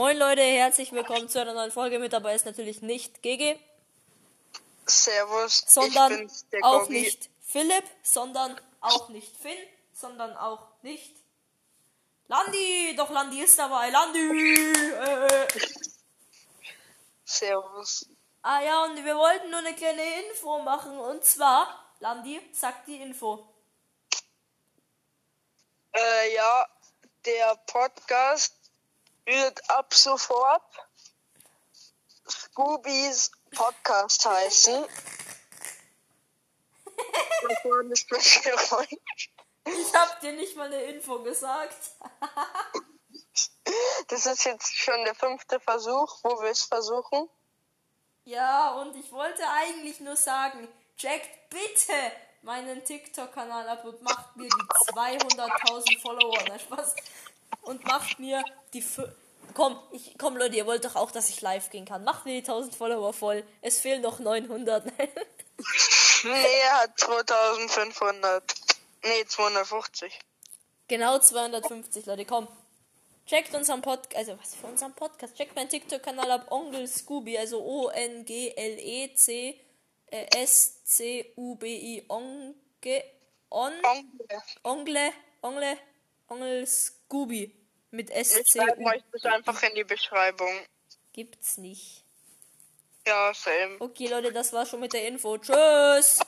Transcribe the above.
Moin Leute, herzlich willkommen zu einer neuen Folge. Mit dabei ist natürlich nicht GG, Servus. sondern auch Goggi. nicht Philipp, sondern auch nicht Finn, sondern auch nicht Landi. Doch Landi ist dabei. Landi! Äh. Servus. Ah ja, und wir wollten nur eine kleine Info machen. Und zwar, Landi, sag die Info. Äh, ja, der Podcast wird ab sofort Scoobys Podcast heißen. Ich hab dir nicht mal eine Info gesagt. Das ist jetzt schon der fünfte Versuch, wo wir es versuchen. Ja, und ich wollte eigentlich nur sagen, checkt bitte meinen TikTok-Kanal ab und macht mir die 200.000 Follower. Nein, Spaß. Und macht mir die... Komm, ich, komm Leute, ihr wollt doch auch, dass ich live gehen kann. Macht mir die 1000 Follower voll. Es fehlen noch 900. Nee, er hat 2500. Nee, 250. genau 250, Leute, komm. Checkt unseren Podcast, also was für unseren Podcast? Checkt meinen TikTok-Kanal ab, Onkel Scooby, also O-N-G-L-E-C äh, S-C-U-B-I, Onge, On. Ongle, Ongle, Onkel Scooby mit Ich schreibe euch das einfach in die Beschreibung. Gibt's nicht. Ja, same. Okay, Leute, das war schon mit der Info. Tschüss!